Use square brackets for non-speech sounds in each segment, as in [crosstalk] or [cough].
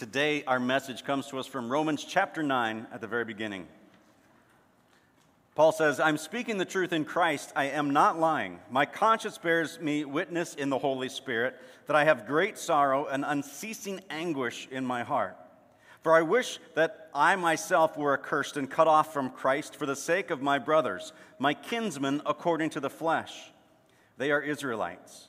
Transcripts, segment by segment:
Today, our message comes to us from Romans chapter 9 at the very beginning. Paul says, I'm speaking the truth in Christ. I am not lying. My conscience bears me witness in the Holy Spirit that I have great sorrow and unceasing anguish in my heart. For I wish that I myself were accursed and cut off from Christ for the sake of my brothers, my kinsmen according to the flesh. They are Israelites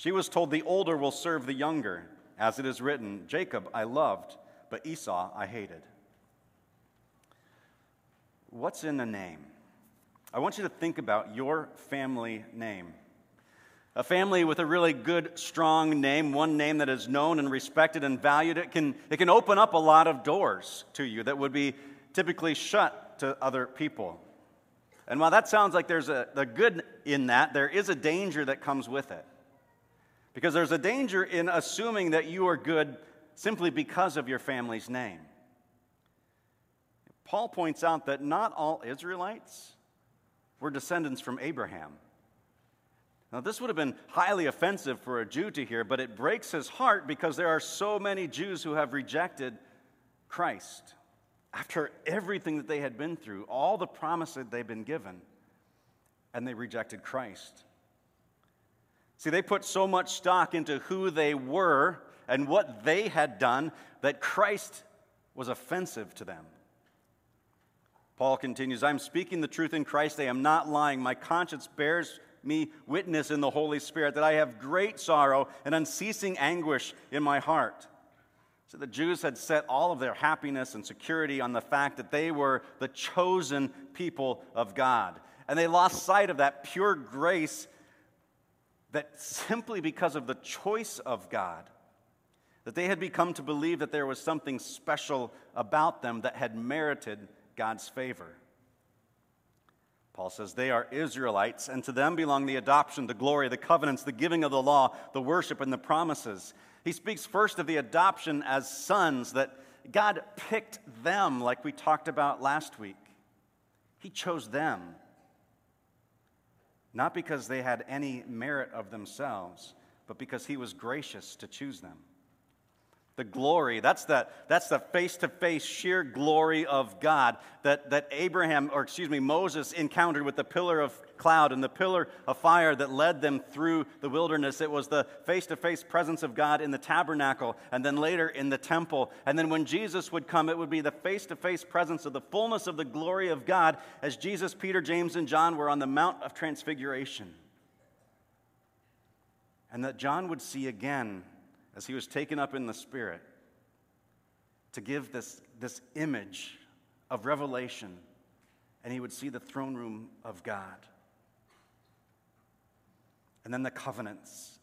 She was told, The older will serve the younger. As it is written, Jacob I loved, but Esau I hated. What's in a name? I want you to think about your family name. A family with a really good, strong name, one name that is known and respected and valued, it can, it can open up a lot of doors to you that would be typically shut to other people. And while that sounds like there's a, a good in that, there is a danger that comes with it. Because there's a danger in assuming that you are good simply because of your family's name. Paul points out that not all Israelites were descendants from Abraham. Now, this would have been highly offensive for a Jew to hear, but it breaks his heart because there are so many Jews who have rejected Christ after everything that they had been through, all the promises they've been given, and they rejected Christ. See, they put so much stock into who they were and what they had done that Christ was offensive to them. Paul continues I'm speaking the truth in Christ. I am not lying. My conscience bears me witness in the Holy Spirit that I have great sorrow and unceasing anguish in my heart. So the Jews had set all of their happiness and security on the fact that they were the chosen people of God. And they lost sight of that pure grace that simply because of the choice of God, that they had become to believe that there was something special about them that had merited God's favor. Paul says they are Israelites, and to them belong the adoption, the glory, the covenants, the giving of the law, the worship, and the promises. He speaks first of the adoption as sons, that God picked them, like we talked about last week. He chose them not because they had any merit of themselves, but because he was gracious to choose them. The glory, that's the, that's the face-to-face sheer glory of God that, that Abraham, or excuse me, Moses encountered with the pillar of cloud and the pillar of fire that led them through the wilderness. It was the face-to-face presence of God in the tabernacle and then later in the temple. And then when Jesus would come, it would be the face-to-face presence of the fullness of the glory of God as Jesus, Peter, James, and John were on the Mount of Transfiguration. And that John would see again as he was taken up in the Spirit to give this, this image of revelation, and he would see the throne room of God. And then the covenants.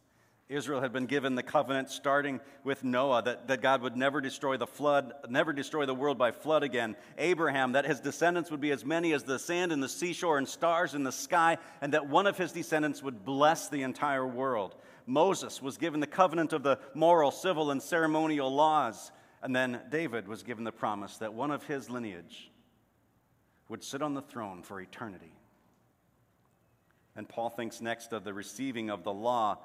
Israel had been given the covenant starting with Noah that, that God would never destroy the flood, never destroy the world by flood again. Abraham, that his descendants would be as many as the sand in the seashore and stars in the sky, and that one of his descendants would bless the entire world. Moses was given the covenant of the moral, civil, and ceremonial laws. And then David was given the promise that one of his lineage would sit on the throne for eternity. And Paul thinks next of the receiving of the law.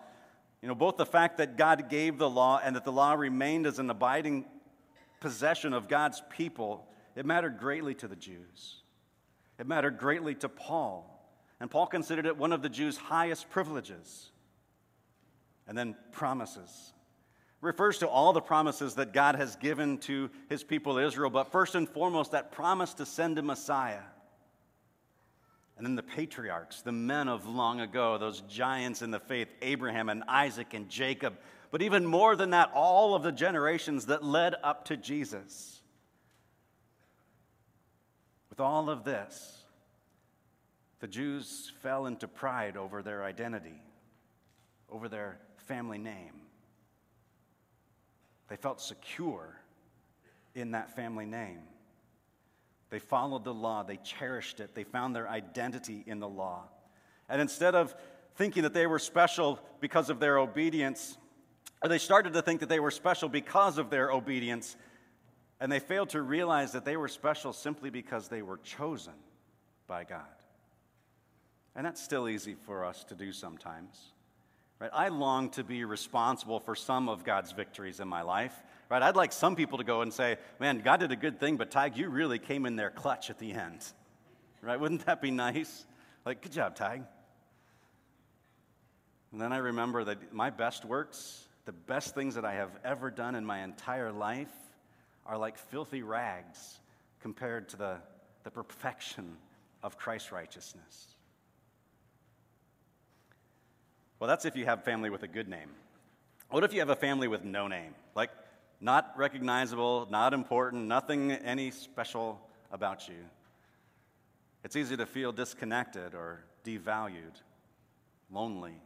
You know, both the fact that God gave the law and that the law remained as an abiding possession of God's people, it mattered greatly to the Jews. It mattered greatly to Paul. And Paul considered it one of the Jews' highest privileges and then promises. refers to all the promises that God has given to his people Israel, but first and foremost, that promise to send a Messiah. And then the patriarchs, the men of long ago, those giants in the faith, Abraham and Isaac and Jacob. But even more than that, all of the generations that led up to Jesus. With all of this, the Jews fell into pride over their identity, over their family name. They felt secure in that family name. They followed the law, they cherished it, they found their identity in the law. And instead of thinking that they were special because of their obedience, they started to think that they were special because of their obedience, and they failed to realize that they were special simply because they were chosen by God. And that's still easy for us to do sometimes. Right? I long to be responsible for some of God's victories in my life. Right? I'd like some people to go and say, "Man, God did a good thing, but Tig, you really came in there clutch at the end." Right? Wouldn't that be nice? Like, good job, Tig. And then I remember that my best works, the best things that I have ever done in my entire life, are like filthy rags compared to the, the perfection of Christ's righteousness. Well, that's if you have family with a good name. What if you have a family with no name? Like, not recognizable, not important, nothing any special about you. It's easy to feel disconnected or devalued, lonely,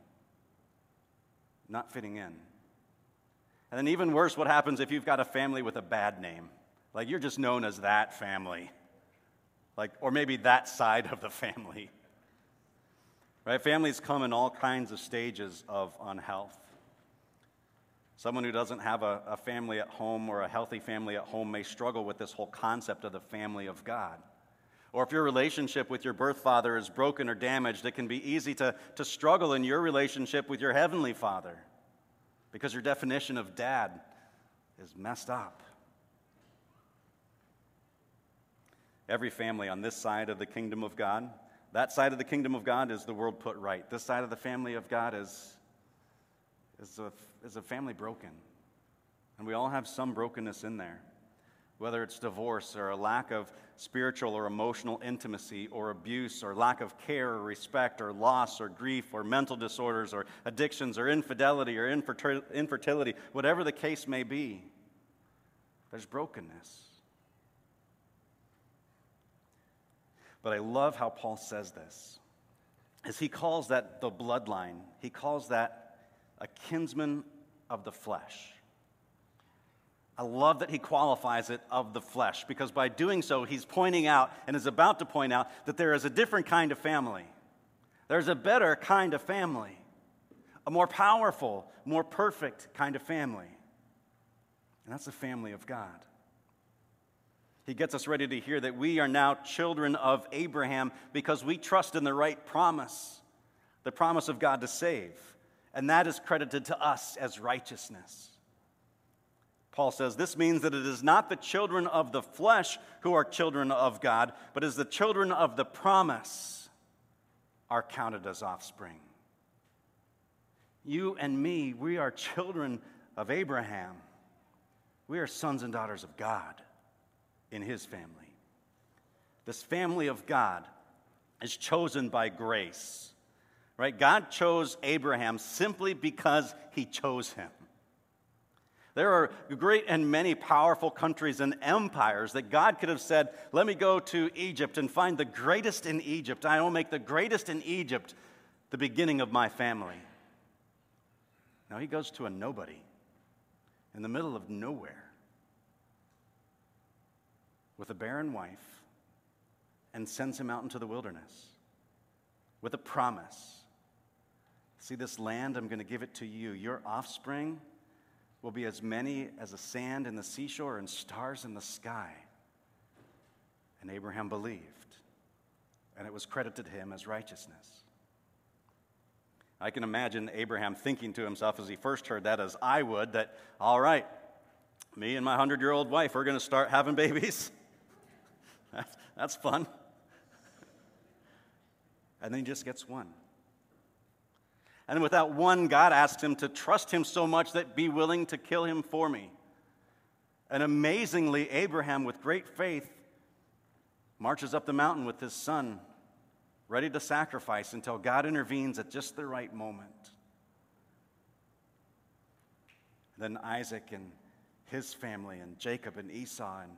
not fitting in. And then, even worse, what happens if you've got a family with a bad name? Like, you're just known as that family. Like, or maybe that side of the family. Right? Families come in all kinds of stages of unhealth. Someone who doesn't have a, a, family at home or a healthy family at home may struggle with this whole concept of the family of God. Or if your relationship with your birth father is broken or damaged, it can be easy to, to struggle in your relationship with your heavenly father because your definition of dad is messed up. Every family on this side of the kingdom of God that side of the kingdom of God is the world put right. This side of the family of God is, is, a, is a family broken. And we all have some brokenness in there, whether it's divorce or a lack of spiritual or emotional intimacy or abuse or lack of care or respect or loss or grief or mental disorders or addictions or infidelity or infertility, whatever the case may be. There's brokenness. But I love how Paul says this. As he calls that the bloodline, he calls that a kinsman of the flesh. I love that he qualifies it of the flesh because by doing so, he's pointing out and is about to point out that there is a different kind of family. There's a better kind of family, a more powerful, more perfect kind of family. And that's the family of God. He gets us ready to hear that we are now children of Abraham because we trust in the right promise, the promise of God to save. And that is credited to us as righteousness. Paul says this means that it is not the children of the flesh who are children of God, but is the children of the promise are counted as offspring. You and me, we are children of Abraham. We are sons and daughters of God in his family. This family of God is chosen by grace. Right? God chose Abraham simply because he chose him. There are great and many powerful countries and empires that God could have said, Let me go to Egypt and find the greatest in Egypt. I will make the greatest in Egypt the beginning of my family. Now he goes to a nobody in the middle of nowhere with a barren wife and sends him out into the wilderness with a promise. See, this land, I'm going to give it to you. Your offspring will be as many as the sand in the seashore and stars in the sky. And Abraham believed, and it was credited to him as righteousness. I can imagine Abraham thinking to himself as he first heard that, as I would, that, all right, me and my 100 year old wife are going to start having [laughs] babies. [laughs] That's fun. And then he just gets one. And without one, God asks him to trust him so much that be willing to kill him for me. And amazingly, Abraham, with great faith, marches up the mountain with his son, ready to sacrifice until God intervenes at just the right moment. Then Isaac and his family, and Jacob and Esau, and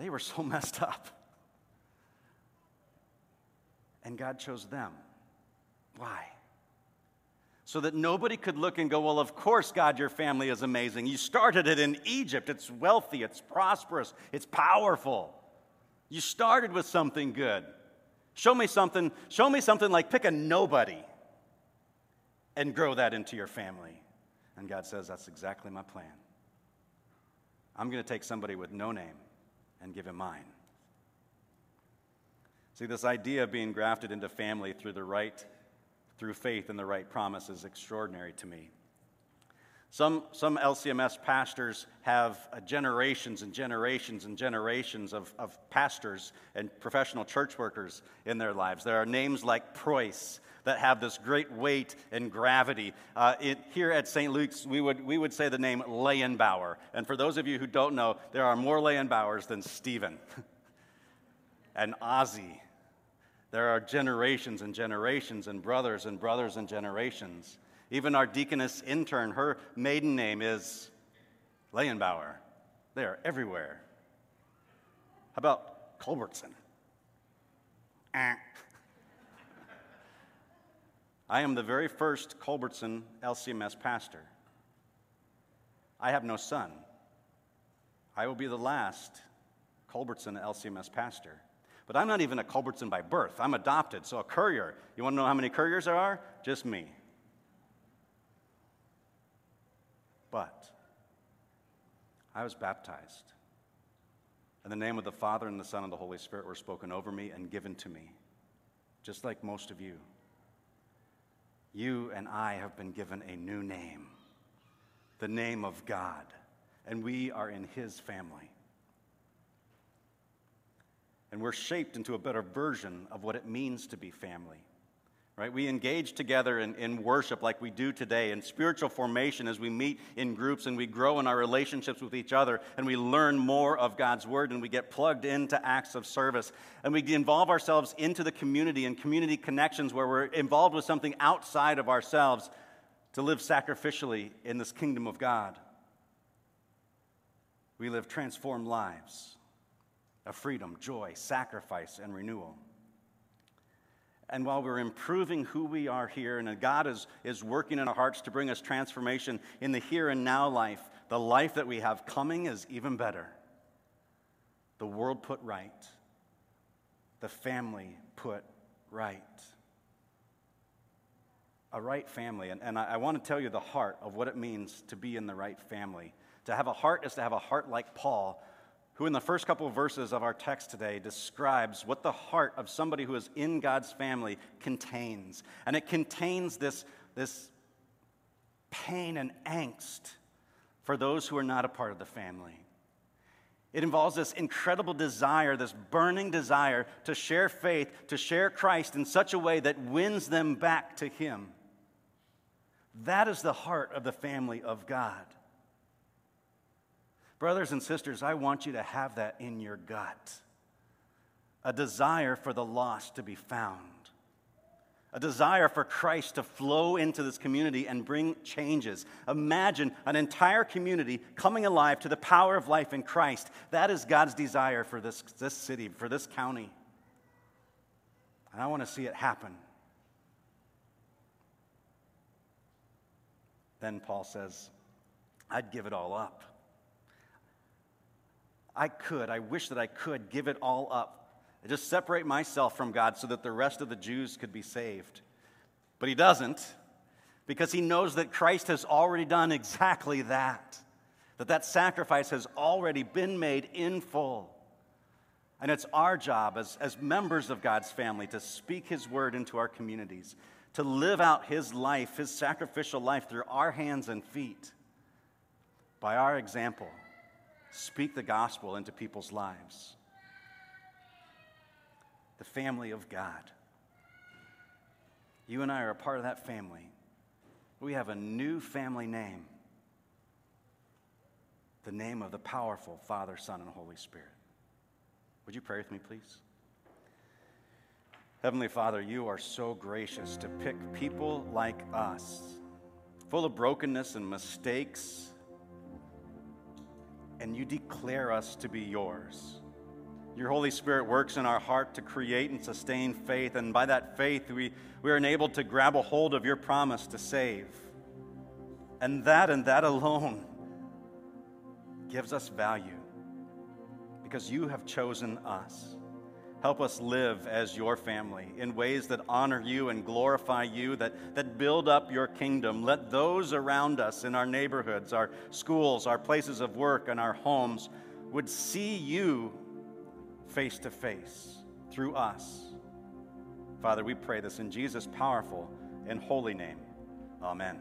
they were so [laughs] messed up. And God chose them. Why? So that nobody could look and go, Well, of course, God, your family is amazing. You started it in Egypt. It's wealthy, it's prosperous, it's powerful. You started with something good. Show me something, show me something like pick a nobody and grow that into your family. And God says, That's exactly my plan. I'm going to take somebody with no name and give him mine. See, this idea of being grafted into family through the right, through faith and the right promise is extraordinary to me. Some, some LCMS pastors have uh, generations and generations and generations of, of pastors and professional church workers in their lives. There are names like Preus that have this great weight and gravity. Uh, it, here at St. Luke's, we would, we would say the name Leyenbauer. And for those of you who don't know, there are more Leyenbauers than Stephen [laughs] and Ozzy there are generations and generations and brothers and brothers and generations. Even our deaconess intern, her maiden name is Leyenbauer. They are everywhere. How about Culbertson? Eh. [laughs] I am the very first Culbertson LCMS pastor. I have no son. I will be the last Culbertson LCMS pastor. But I'm not even a Culbertson by birth. I'm adopted, so a courier. You want to know how many couriers there are? Just me. But I was baptized. And the name of the Father and the Son and the Holy Spirit were spoken over me and given to me, just like most of you. You and I have been given a new name, the name of God, and we are in His family. And we're shaped into a better version of what it means to be family. Right? We engage together in, in worship like we do today, in spiritual formation as we meet in groups and we grow in our relationships with each other and we learn more of God's Word and we get plugged into acts of service. And we involve ourselves into the community and community connections where we're involved with something outside of ourselves to live sacrificially in this kingdom of God. We live transformed lives of freedom, joy, sacrifice, and renewal. And while we're improving who we are here, and God is, is working in our hearts to bring us transformation in the here and now life, the life that we have coming is even better. The world put right, the family put right. A right family. And, and I, I want to tell you the heart of what it means to be in the right family. To have a heart is to have a heart like Paul, who, in the first couple of verses of our text today, describes what the heart of somebody who is in God's family contains. And it contains this, this pain and angst for those who are not a part of the family. It involves this incredible desire, this burning desire to share faith, to share Christ in such a way that wins them back to Him. That is the heart of the family of God. Brothers and sisters, I want you to have that in your gut a desire for the lost to be found, a desire for Christ to flow into this community and bring changes. Imagine an entire community coming alive to the power of life in Christ. That is God's desire for this, this city, for this county. And I want to see it happen. Then Paul says, I'd give it all up. I could, I wish that I could give it all up. And just separate myself from God so that the rest of the Jews could be saved. But he doesn't because he knows that Christ has already done exactly that. That that sacrifice has already been made in full. And it's our job as, as members of God's family to speak his word into our communities, to live out his life, his sacrificial life through our hands and feet by our example speak the gospel into people's lives. The family of God. You and I are a part of that family. We have a new family name the name of the powerful Father, Son, and Holy Spirit. Would you pray with me, please? Heavenly Father, you are so gracious to pick people like us, full of brokenness and mistakes, and you declare us to be yours. Your Holy Spirit works in our heart to create and sustain faith, and by that faith, we, we are enabled to grab a hold of your promise to save. And that and that alone gives us value because you have chosen us. Help us live as your family in ways that honor you and glorify you, that, that build up your kingdom. Let those around us in our neighborhoods, our schools, our places of work, and our homes would see you face to face through us. Father, we pray this in Jesus' powerful and holy name. Amen.